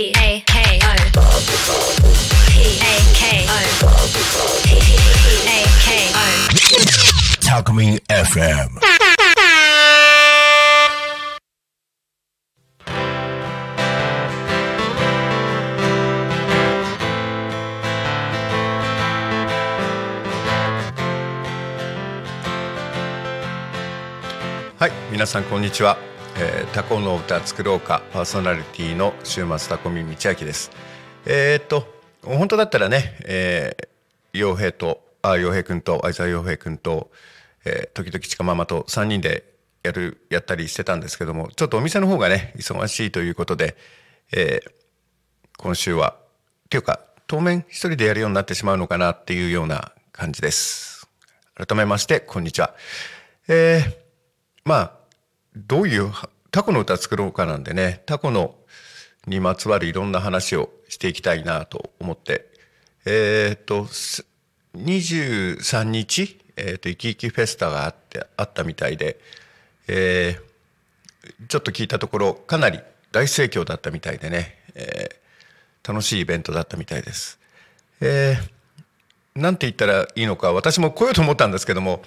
P A K O P A K O P A K O Talkme FM. はい、皆さんこんにちは。えー、タコの歌作ろうかパーソナリティの週末タコミ道明です。えー、っと本当だったらね、えー、洋平とあ洋平君と相沢洋平君と、えー、時々ちかママと3人でやるやったりしてたんですけども、ちょっとお店の方がね忙しいということで、えー、今週はっていうか当面一人でやるようになってしまうのかなっていうような感じです。改めましてこんにちは。えーまあどういうタコの歌作ろうかなんでねタコのにまつわるいろんな話をしていきたいなと思ってえっ、と23日、えー、と生き生きフェスタがあってあったみたいで、えーちょっと聞いたところかなり大盛況だったみたいでね、えー楽しいイベントだったみたいです。えーなんて言ったらいいのか私も来ようと思ったんですけども、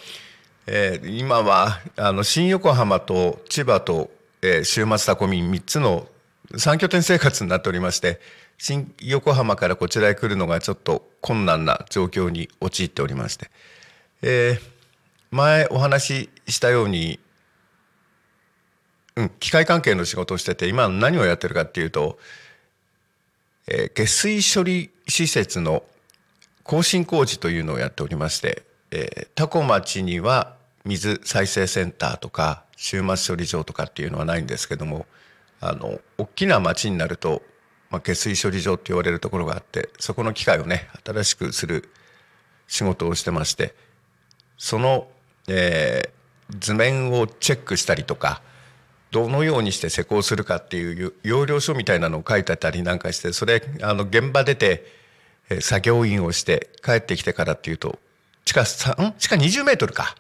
えー今はあの新横浜と千葉と、えー週末タコミン3つの3拠点生活になっておりまして新横浜からこちらへ来るのがちょっと困難な状況に陥っておりまして、えー前お話ししたように、うん、機械関係の仕事をしてて今何をやってるかっていうと、えー下水処理施設の更新工事というのをやっておりまして、えー、タコ町には水再生センターとか終末処理場とかっていうのはないんですけどもあの大きな町になると、まあ、下水処理場って言われるところがあってそこの機械をね新しくする仕事をしてましてその、えー図面をチェックしたりとかどのようにして施工するかっていう要領書みたいなのを書いてたりなんかしてそれあの現場出て作業員をして帰ってきてからっていうと地下3ん？地下20メートルか。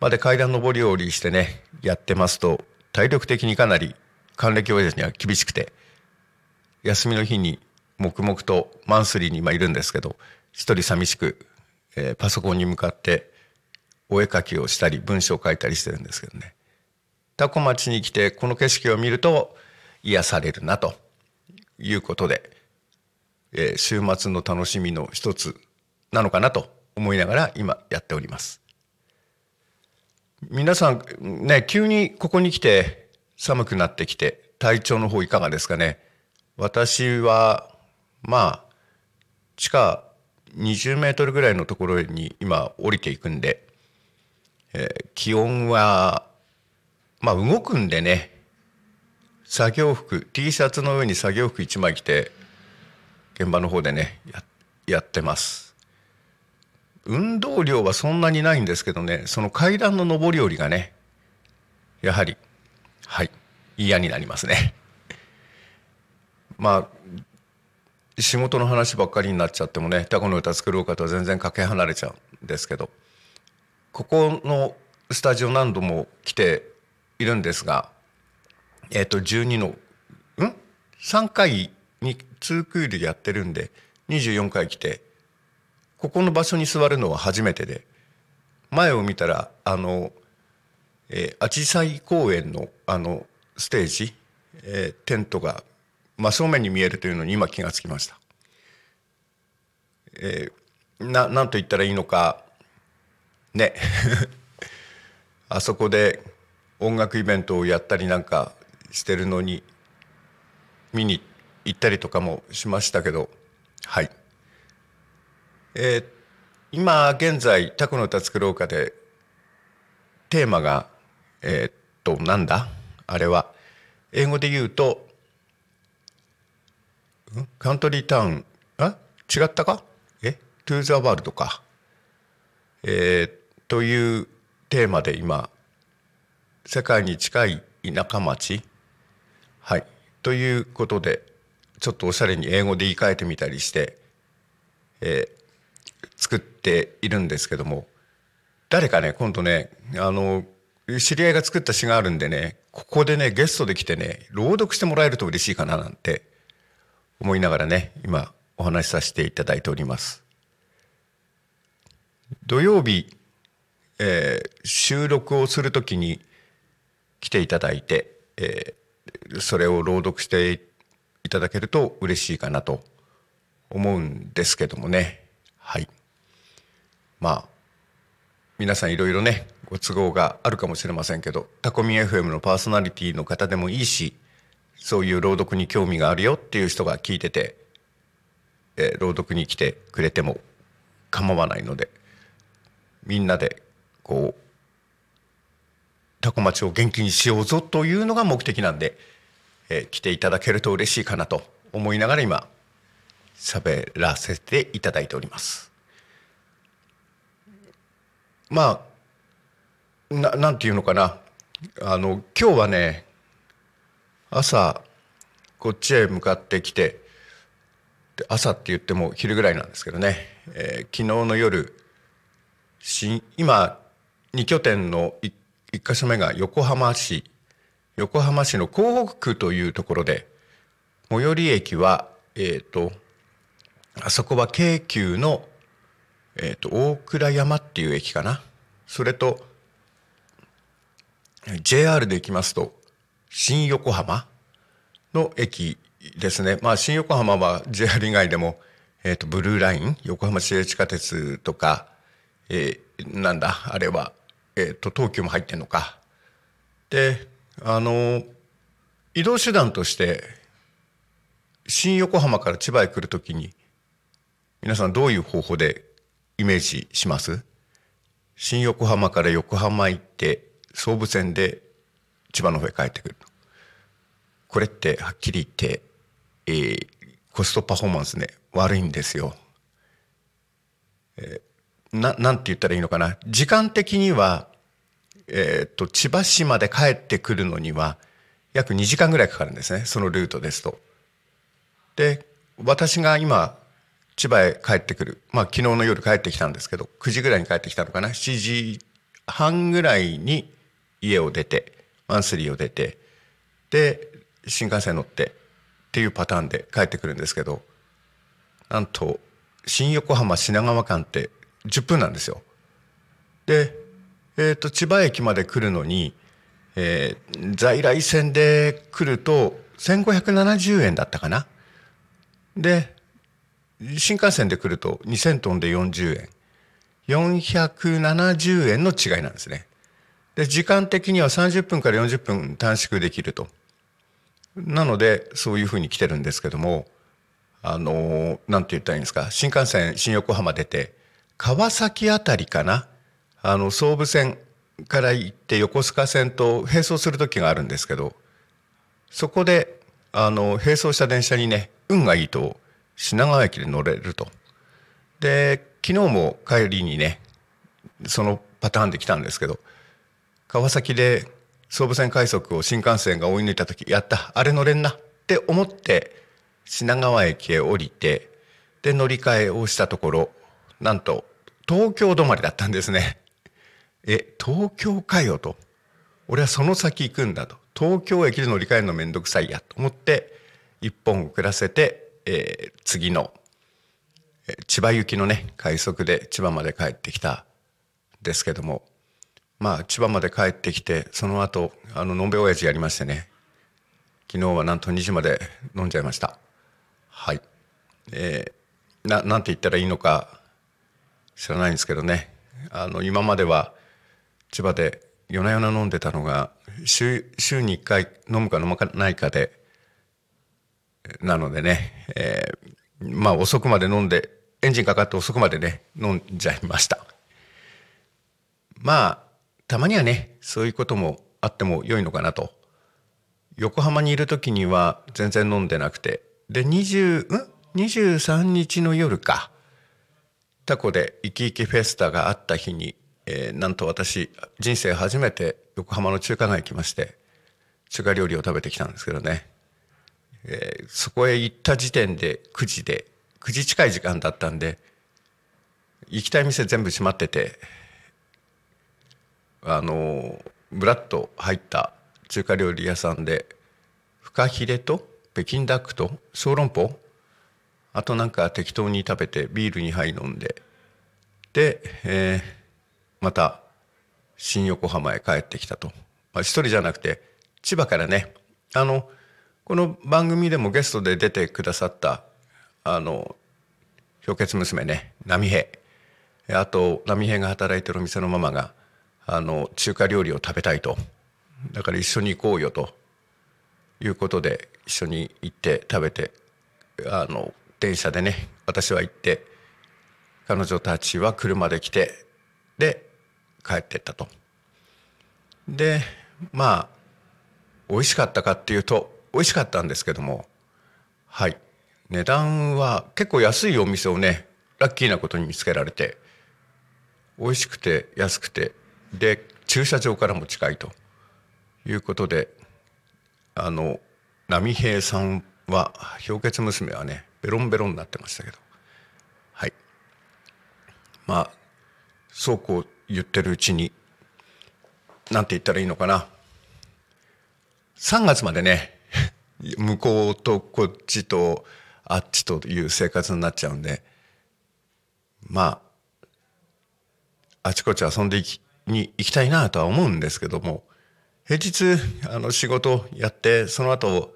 まで階段上り下りしてねやってますと体力的にかなり還暦親父には厳しくて休みの日に黙々とマンスリーに今いるんですけど一人寂しく、えーパソコンに向かってお絵描きをしたり文章を書いたりしてるんですけどね。タコ町に来てこの景色を見ると癒されるなということで、えー週末の楽しみの一つなのかなと思いながら今やっております。皆さんね急にここに来て寒くなってきて体調の方いかがですかね？私はまあ地下20メートルぐらいのところに今降りていくんで、えー気温はまあ動くんでね作業服 T シャツの上に作業服1枚着て現場の方でねややってます運動量はそんなにないんですけどね。その階段の上り下りがねやはりはい嫌になりますね。まあ仕事の話ばっかりになっちゃってもねタコの歌作ろうかとは全然かけ離れちゃうんですけどここのスタジオ何度も来ているんですがえっ、と12のん？3回に2クールやってるんで24回来てここの場所に座るのは初めてで前を見たらあのえー、紫陽花公園のあのステージ、えーテントが真正面に見えるというのに今気がつきました。えーななんと言ったらいいのかね あそこで音楽イベントをやったりなんかしてるのに見に行ったりとかもしましたけどはい。えー今現在「タコの歌作ろうか」でテーマがえーっとなんだ？あれは。英語で言うとカントリータウン？あ？違ったか？え？トゥーザワールドか。えーというテーマで今世界に近い田舎町。はい。ということでちょっとおしゃれに英語で言い換えてみたりして、えー作っているんですけども誰かね今度ねあの知り合いが作った詩があるんでねここでねゲストで来てね朗読してもらえると嬉しいかななんて思いながらね今お話しさせていただいております。土曜日、えー収録をするときに来ていただいて、えーそれを朗読していただけると嬉しいかなと思うんですけどもね。はい。まあ皆さんいろいろねご都合があるかもしれませんけどタコミ FM のパーソナリティの方でもいいしそういう朗読に興味があるよっていう人が聞いてて、えー朗読に来てくれても構わないのでみんなでこうタコ町を元気にしようぞというのが目的なんで、えー来ていただけると嬉しいかなと思いながら今喋らせていただいております。まあななんていうのかな。あの今日はね朝こっちへ向かってきて朝って言っても昼ぐらいなんですけどね、えー昨日の夜新今2拠点の 1, 一箇所目が横浜市。横浜市の港北区というところで最寄り駅はえっ、とあそこは京急の、えー、と大倉山っていう駅かな。それと JR で行きますと新横浜の駅ですね。まあ新横浜は JR 以外でも、えー、とブルーライン横浜市営地下鉄とか、えーなんだあれは、えー、と東急も入ってんのか。であの移動手段として新横浜から千葉へ来るときに皆さんどういう方法でイメージします？新横浜から横浜行って総武線で千葉の方へ帰ってくるこれってはっきり言って、えーコストパフォーマンスね悪いんですよ。えーななんて言ったらいいのかな？時間的には、えー、と千葉市まで帰ってくるのには約2時間ぐらいかかるんですねそのルートですと。で私が今千葉へ帰ってくるまあ昨日の夜帰ってきたんですけど9時ぐらいに帰ってきたのかな7時半ぐらいに家を出てマンスリーを出てで新幹線乗ってっていうパターンで帰ってくるんですけどなんと新横浜品川間って10分なんですよ。で、えー、と千葉駅まで来るのに、えー在来線で来ると1570円だったかな。で新幹線で来ると2000トンで40円470円の違いなんですね。で時間的には30分から40分短縮できると。なのでそういうふうに来てるんですけどもあのなんて言ったらいいんですか？新幹線新横浜出て川崎あたりかな？あの総武線から行って横須賀線と並走する時があるんですけどそこであの並走した電車にね運がいいと品川駅で乗れると。で昨日も帰りにねそのパターンで来たんですけど川崎で総武線快速を新幹線が追い抜いた時やったあれ乗れんなって思って品川駅へ降りてで乗り換えをしたところなんと東京止まりだったんですね。え東京かよと俺はその先行くんだと東京駅で乗り換えるのめんどくさいやと思って一本遅らせて、えー次の、えー千葉行きのね快速で千葉まで帰ってきたですけどもまあ千葉まで帰ってきてその後あののんべ親父やりましてね昨日はなんと2時まで飲んじゃいました。はい。えーななんて言ったらいいのか知らないんですけどねあの今までは千葉で夜な夜な飲んでたのが週週に1回飲むか飲まないかでなのでね、えーまあ遅くまで飲んでエンジンかかって遅くまでね飲んじゃいました。まあたまにはねそういうこともあっても良いのかなと。横浜にいる時には全然飲んでなくて。で20ん？23日の夜か。タコでイキイキフェスタがあった日に、えーなんと私人生初めて横浜の中華街行きまして中華料理を食べてきたんですけどね、えーそこへ行った時点で9時で9時近い時間だったんで行きたい店全部閉まっててあのブラッと入った中華料理屋さんでフカヒレと北京ダックと小籠包あとなんか適当に食べてビール2杯飲んでで、えーまた新横浜へ帰ってきたと、まあ、一人じゃなくて千葉からねあのこの番組でもゲストで出てくださったあの氷結娘ね波平あと波平が働いてるお店のママがあの中華料理を食べたいと。だから一緒に行こうよと。いうことで一緒に行って食べてあの電車でね私は行って彼女たちは車で来てで帰ってったと。でまあ美味しかったかっていうと美味しかったんですけども。はい。値段は結構安いお店をねラッキーなことに見つけられて美味しくて安くてで駐車場からも近いと。いうことであの波平さんは氷結娘はねベロンベロンになってましたけど。はい。まあそうこう言ってるうちになんて言ったらいいのかな。3月までね向こうとこっちとあっちという生活になっちゃうんでまああちこち遊んでいきに行きたいなとは思うんですけども平日あの仕事やってその後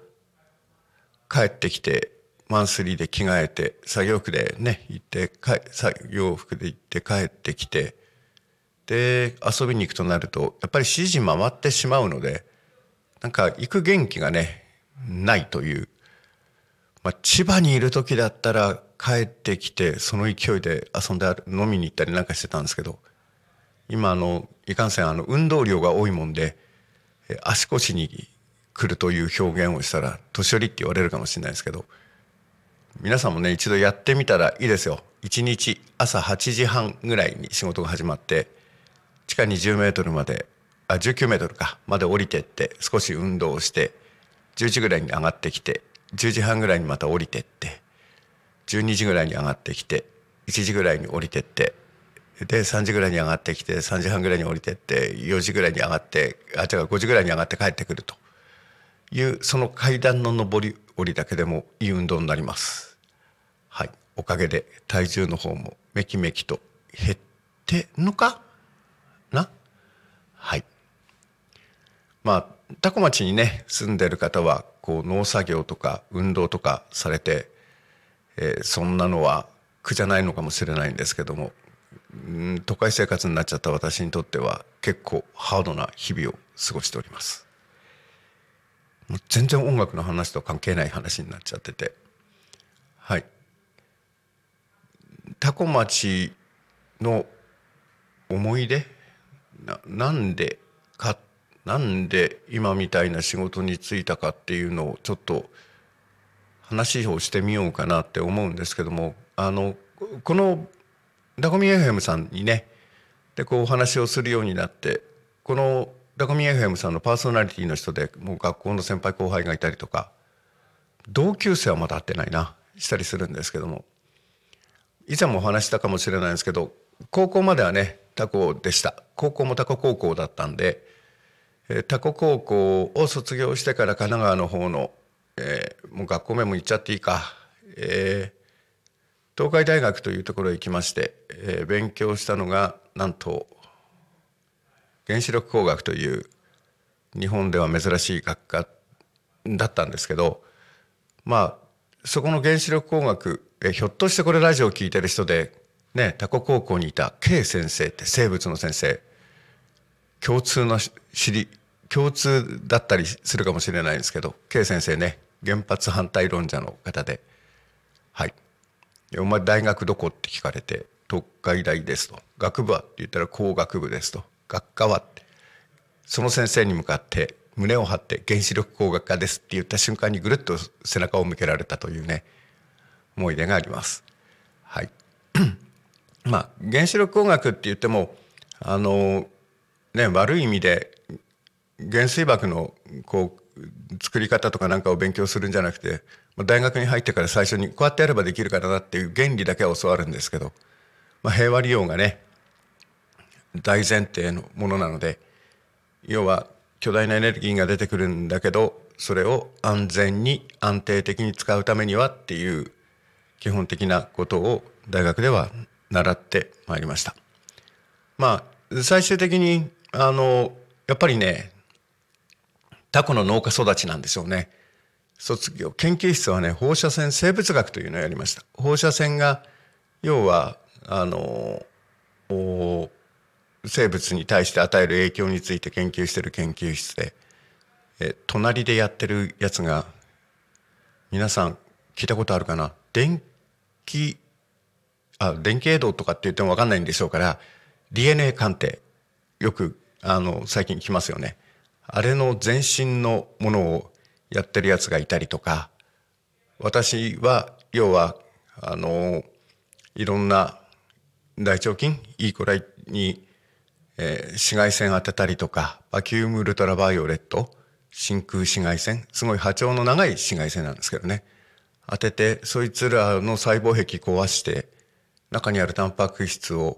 帰ってきてマンスリーで着替えて作業服でね行ってか作業服で行って帰ってきてで遊びに行くとなるとやっぱり指示回ってしまうのでなんか行く元気がねないという、まあ、千葉にいる時だったら帰ってきてその勢いで遊んで飲みに行ったりなんかしてたんですけど今あのいかんせんあの運動量が多いもんで足腰に来るという表現をしたら年寄りって言われるかもしれないですけど皆さんもね一度やってみたらいいですよ。一日朝8時半ぐらいに仕事が始まって地下20メートルまであ19メートルかまで降りてって少し運動をして10時ぐらいに上がってきて10時半ぐらいにまた降りてって12時ぐらいに上がってきて1時ぐらいに降りてってで3時ぐらいに上がってきて3時半ぐらいに降りてって4時ぐらいに上がってあ違う5時ぐらいに上がって帰ってくるというその階段の上り下りだけでもいい運動になります。はい、おかげで体重の方もめきめきと減ってんのか？な？はい。まあ多古町にね住んでる方はこう農作業とか運動とかされて、えーそんなのは苦じゃないのかもしれないんですけどもうん都会生活になっちゃった私にとっては結構ハードな日々を過ごしております。もう全然音楽の話と関係ない話になっちゃってて。はい。多古町の思い出？ななんでかなんで今みたいな仕事に就いたかっていうのをちょっと話をしてみようかなって思うんですけどもあのこのダコミ FM さんにねでこうお話をするようになってこのダコミ FM さんのパーソナリティの人でもう学校の先輩後輩がいたりとか同級生はまだ会ってないなしたりするんですけども以前もお話したかもしれないんですけど高校まではねタコでした。高校もタコ高校だったんで、えータコ高校を卒業してから神奈川の方の、えーもう学校名も言っちゃっていいか、えー東海大学というところへ行きまして、えー勉強したのがなんと原子力工学という日本では珍しい学科だったんですけどまあそこの原子力工学えひょっとしてこれラジオを聞いてる人でねタコ高校にいた K 先生って生物の先生。共通の知り共通だったりするかもしれないんですけど K 先生ね原発反対論者の方ではい「お前大学どこ?」って聞かれて「東海大です」と「学部は?」って言ったら「工学部です」と「学科は?」ってその先生に向かって胸を張って「原子力工学科です」って言った瞬間にぐるっと背中を向けられたというね思い出があります。はい まあ原子力工学って言ってもあのね悪い意味で原水爆のこう作り方とかなんかを勉強するんじゃなくて大学に入ってから最初にこうやってやればできるからなっていう原理だけは教わるんですけど、まあ、平和利用がね大前提のものなので要は巨大なエネルギーが出てくるんだけどそれを安全に安定的に使うためにはっていう基本的なことを大学では習ってまいりました。まあ最終的にあのやっぱりねタコの農家育ちなんでしょうね。卒業研究室はね放射線生物学というのをやりました。放射線が要はあの生物に対して与える影響について研究してる研究室でえ隣でやってるやつが皆さん聞いたことあるかな？電気あ電気映像とかって言っても分かんないんでしょうから DNA 鑑定よくあの最近来ますよね。あれの全身のものをやってるやつがいたりとか私は要はあのいろんな大腸菌イーコライに、えー、紫外線当てたりとかバキュームウルトラバイオレット真空紫外線すごい波長の長い紫外線なんですけどね。当ててそいつらの細胞壁壊して中にあるタンパク質を、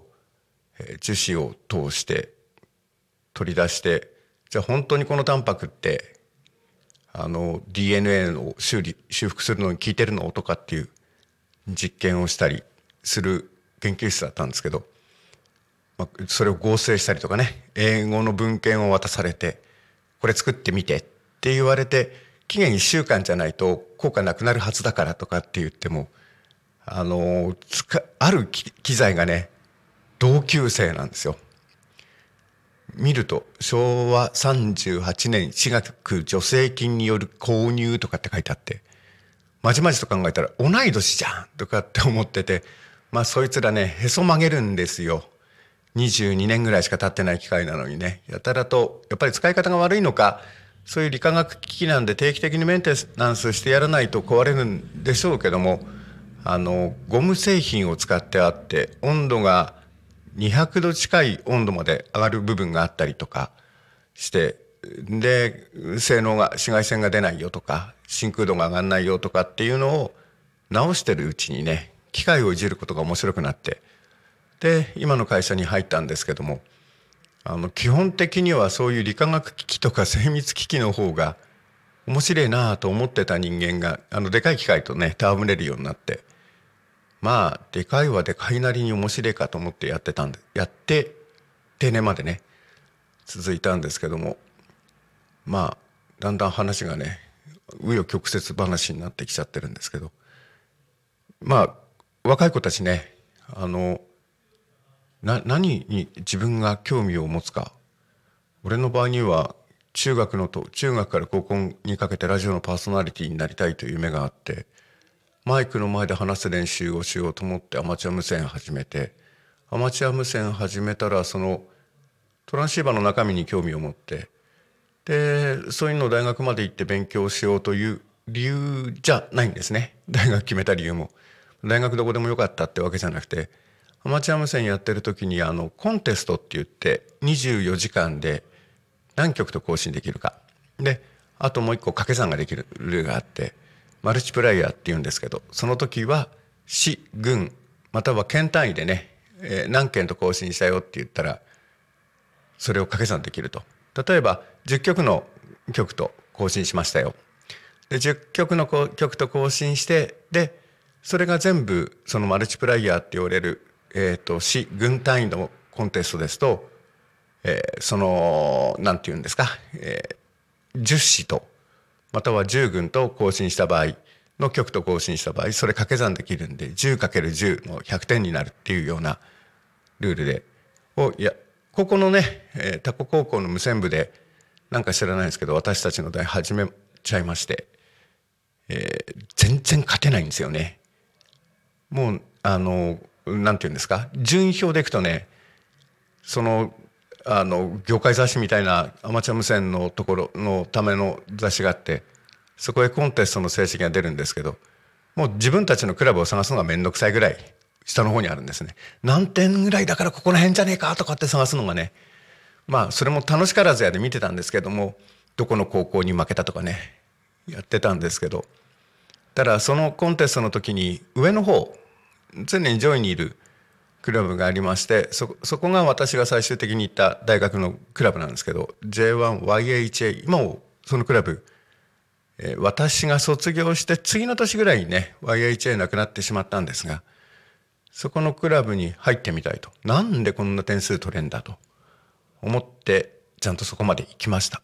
えー、樹脂を通して取り出してじゃあ本当にこのタンパクってあの DNA の修理修復するのに効いてるのとかっていう実験をしたりする研究室だったんですけど、まあ、それを合成したりとかね英語の文献を渡されてこれ作ってみてって言われて期限1週間じゃないと効果なくなるはずだからとかって言ってもあのある機材がね同級生なんですよ。見ると昭和38年4月助成金による購入とかって書いてあってまじまじと考えたら同い年じゃんとかって思っててまあそいつらねへそ曲げるんですよ。22年ぐらいしか経ってない機械なのにね。やたらとやっぱり使い方が悪いのかそういう理化学機器なんで定期的にメンテナンスしてやらないと壊れるんでしょうけどもあのゴム製品を使ってあって温度が200度近い温度まで上がる部分があったりとかしてで性能が紫外線が出ないよとか真空度が上がんないよとかっていうのを直してるうちにね機械をいじることが面白くなってで今の会社に入ったんですけどもあの基本的にはそういう理化学機器とか精密機器の方が面白いなと思ってた人間があのでかい機械とね戯れるようになってまあでかいはでかいなりに面白いかと思ってやってたんでやって定年までね続いたんですけどもまあだんだん話がね紆余曲折話になってきちゃってるんですけどまあ若い子たちねあのな何に自分が興味を持つか。俺の場合には中学のと中学から高校にかけてラジオのパーソナリティになりたいという夢があってマイクの前で話す練習をしようと思ってアマチュア無線始めてアマチュア無線始めたらそのトランシーバーの中身に興味を持ってでそういうのを大学まで行って勉強しようという理由じゃないんですね 大学決めた理由も。大学どこでもよかったってわけじゃなくてアマチュア無線やってる時にあのコンテストって言って24時間で何曲と更新できるかであともう一個掛け算ができるルールがあってマルチプライヤーっていうんですけどその時は市郡または県単位でね、えー、何件と更新したよって言ったらそれを掛け算できると。例えば10曲の曲と更新しましたよ。で10曲の曲と更新してでそれが全部そのマルチプライヤーって言われる、えーと、市軍単位のコンテストですと、えー、その何て言うんですか、えー、10市とまたは10軍と更新した場合の曲と更新した場合それ掛け算できるんで 10×10 の100点になるっていうようなルールでをいやここのね、えー、タコ高校の無線部でなんか知らないですけど私たちの代始めちゃいまして、えー、全然勝てないんですよね。もうあのなんて言うんですか？順位表でいくとねそのあの業界雑誌みたいなアマチュア無線のところのための雑誌があってそこへコンテストの成績が出るんですけどもう自分たちのクラブを探すのが面倒くさいぐらい下の方にあるんですね。何点ぐらいだからここら辺じゃねえかとかって探すのがねまあそれも楽しからずやで見てたんですけどもどこの高校に負けたとかねやってたんですけどただそのコンテストの時に上の方常に上位にいるクラブがありましてそこが私が最終的に行った大学のクラブなんですけど J1YHA 今もそのクラブ、えー私が卒業して次の年ぐらいにね YHA なくなってしまったんですがそこのクラブに入ってみたいと。なんでこんな点数取れんだと。思ってちゃんとそこまで行きました。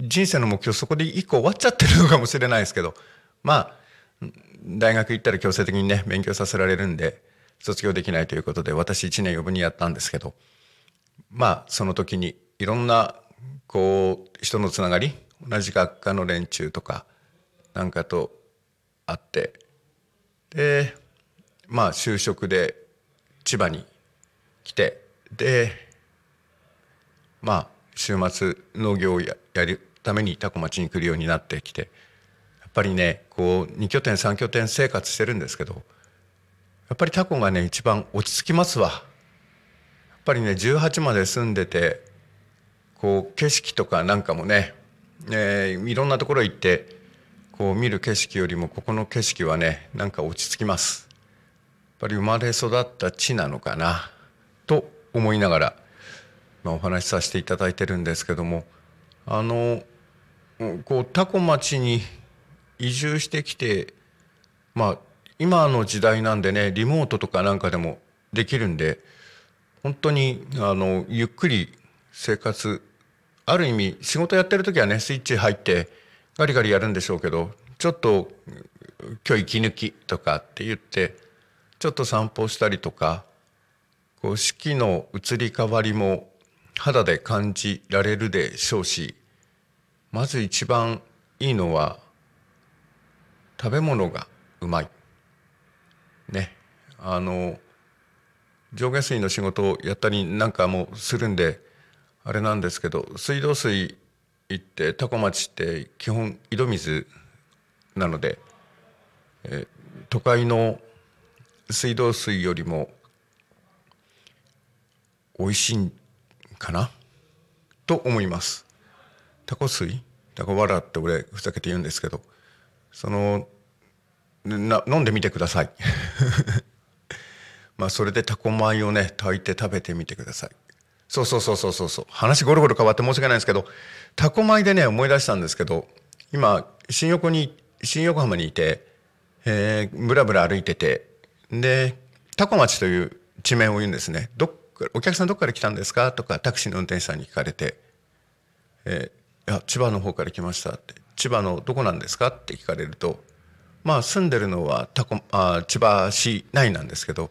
人生の目標そこで一個終わっちゃってるのかもしれないですけどまあ大学行ったら強制的にね勉強させられるんで卒業できないということで私1年余分にやったんですけどまあその時にいろんなこう人のつながり同じ学科の連中とかなんかと会ってでまあ就職で千葉に来てでまあ週末農業をややるために多古町に来るようになってきてやっぱりねこう2拠点3拠点生活してるんですけどやっぱりタコがね一番落ち着きますわ。やっぱりね18まで住んでてこう景色とかなんかもね、えーいろんなところ行ってこう見る景色よりもここの景色はねなんか落ち着きます。やっぱり生まれ育った地なのかなと思いながら、まあ、お話しさせていただいてるんですけどもあのこうタコ町に移住してきてまあ今の時代なんでねリモートとかなんかでもできるんで本当にあのゆっくり生活ある意味仕事やってる時はねスイッチ入ってガリガリやるんでしょうけどちょっと今日息抜きとかって言ってちょっと散歩したりとかこう四季の移り変わりも肌で感じられるでしょうしまず一番いいのは食べ物がうまい。ね。あの上下水の仕事をやったりなんかもするんであれなんですけど水道水行って多古町って基本井戸水なので、えー都会の水道水よりも美味しいんかな？と思います。タコ水？タコワラって俺ふざけて言うんですけどそのな飲んでみてください。まあそれでタコ米をね炊いて食べてみてください。そうそうそうそうそうそう話ゴロゴロ変わって申し訳ないんですけどタコ米でね思い出したんですけど今新横に新横浜にいて、えー、ぶらぶら歩いててでタコ町という地名を言うんですねどっかお客さんどっから来たんですか？とかタクシーの運転手さんに聞かれて「えー、いや千葉の方から来ました」って「千葉のどこなんですか?」って聞かれるとまあ住んでるのはタコあ千葉市内なんですけど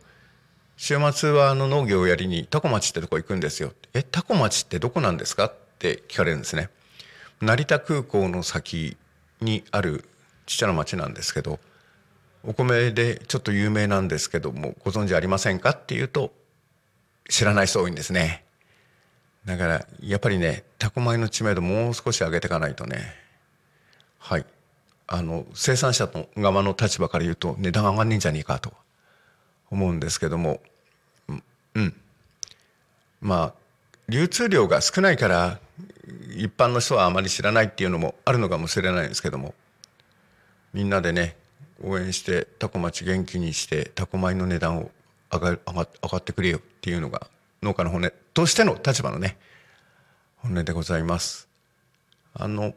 週末はあの農業をやりにタコ町ってとこ行くんですよ。え、タコ町ってどこなんですかって聞かれるんですね。成田空港の先にあるちっちゃな町なんですけど、お米でちょっと有名なんですけども、ご存知ありませんかって言うと、知らない人多いんですね。だから、やっぱりね、タコ米の知名度もう少し上げていかないとね。はい。あの、生産者の側の立場から言うと値段上がんねえんじゃねえかと思うんですけども、うん。まあ、流通量が少ないから、一般の人はあまり知らないっていうのもあるのかもしれないんですけども、みんなでね、応援して、タコ町元気にして、タコ米の値段を上が上が上がってくれよっていうのが、農家の骨としての立場のね、本音でございます。あの、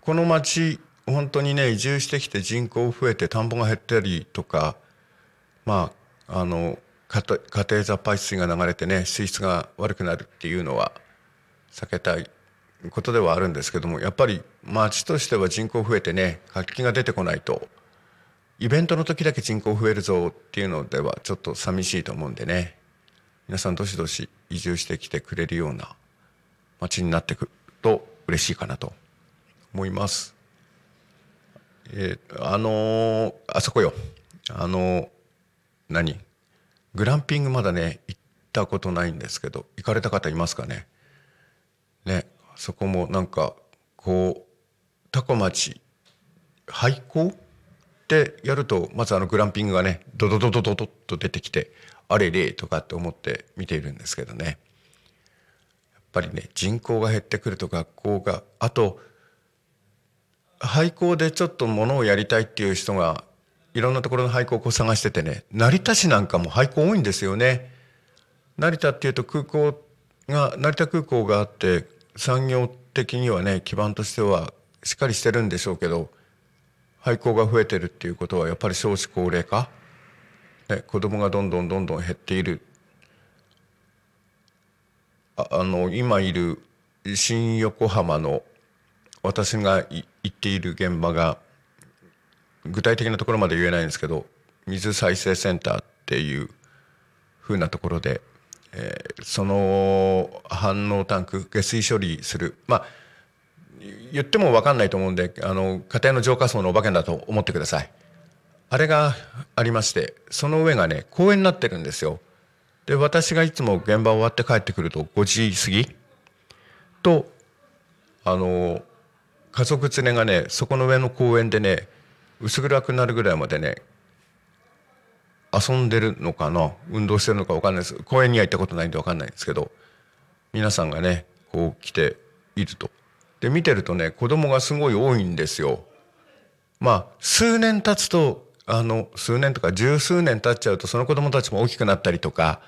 この町、本当にね、移住してきて人口増えて田んぼが減ったりとか、まあ、あの家庭雑排水が流れてね水質が悪くなるっていうのは避けたいことではあるんですけどもやっぱり町としては人口増えてね活気が出てこないとイベントの時だけ人口増えるぞっていうのではちょっと寂しいと思うんでね。皆さんどしどし移住してきてくれるような町になってくると嬉しいかなと。思います。えーあのーあそこよ。あのー何？グランピングまだね行ったことないんですけど行かれた方いますかね？ねそこもなんかこうタコ町廃校ってやるとまずあのグランピングがねドドドドドドッと出てきてあれれとかって思って見ているんですけどねやっぱりね人口が減ってくると学校があと廃校でちょっとものをやりたいっていう人がいろんなところの廃校を探しててね成田市なんかも廃校多いんですよね。成田っていうと空港が成田空港があって産業的にはね基盤としてはしっかりしてるんでしょうけど廃校が増えてるっていうことはやっぱり少子高齢化、ね、子供がどんどんどんどん減っているあの今いる新横浜の私が行っている現場が具体的なところまで言えないんですけど水再生センターっていうふうなところで、えーその反応タンク下水処理する。まあ言っても分かんないと思うんであの家庭の浄化層のお化けだと思ってください。あれがありましてその上がね公園になってるんですよ。で私がいつも現場終わって帰ってくると5時過ぎとあの家族連れがねそこの上の公園でね薄暗くなるぐらいまでね遊んでるのかな運動してるのか分かんないです公園には行ったことないんで分かんないんですけど皆さんがねこう来ているとで見てるとね子供がすごい多いんですよまあ数年経つとあの数年とか十数年経っちゃうとその子供たちも大きくなったりとか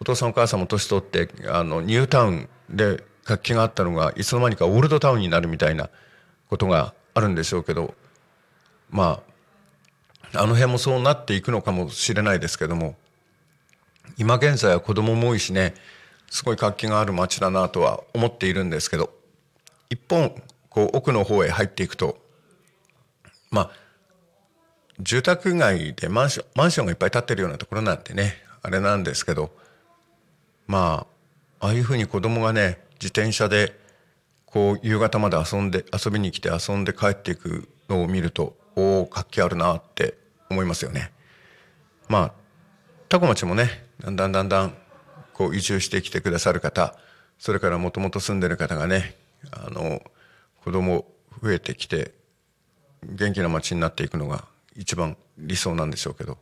お父さんお母さんも年取ってあのニュータウンで活気があったのがいつの間にかオールドタウンになるみたいなことがあるんでしょうけどまああの辺もそうなっていくのかもしれないですけども今現在は子供も多いしねすごい活気がある街だなとは思っているんですけど一本こう奥の方へ入っていくとまあ住宅街でマンションマンションがいっぱい建ってるようなところなんてねあれなんですけどまあああいうふうに子供がね自転車でこう夕方まで遊んで遊びに来て遊んで帰っていくのを見るとおお活気あるなって思いますよね。まあ多古町もねだんだんだんだんこう移住してきてくださる方それからもともと住んでる方がねあの子供増えてきて元気な町になっていくのが一番理想なんでしょうけど。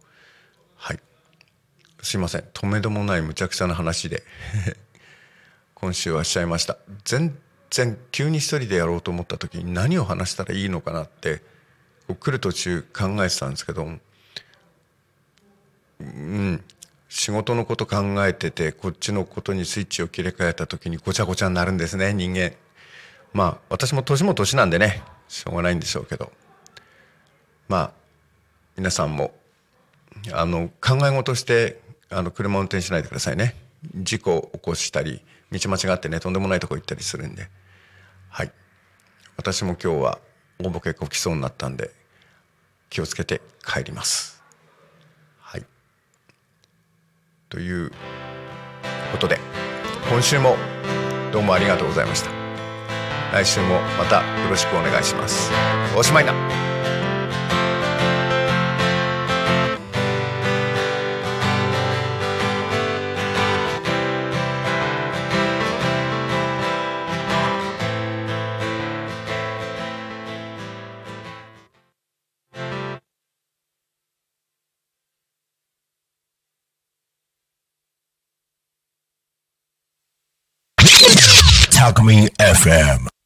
はい。すいません。とめどもないむちゃくちゃな話で 今週はしちゃいました。全然急に一人でやろうと思った時に何を話したらいいのかなって来る途中考えてたんですけどうん仕事のこと考えててこっちのことにスイッチを切り替えた時にごちゃごちゃになるんですね人間。まあ私も年も年なんでねしょうがないんでしょうけど。まあ皆さんもあの考え事してあの車運転しないでくださいね。事故を起こしたり道間違ってねとんでもないとこ行ったりするんで。はい。私も今日は応募結構きそうになったんで気をつけて帰ります。はい。ということで今週もどうもありがとうございました。来週もまたよろしくお願いします。おしまいな。Alchemy FM.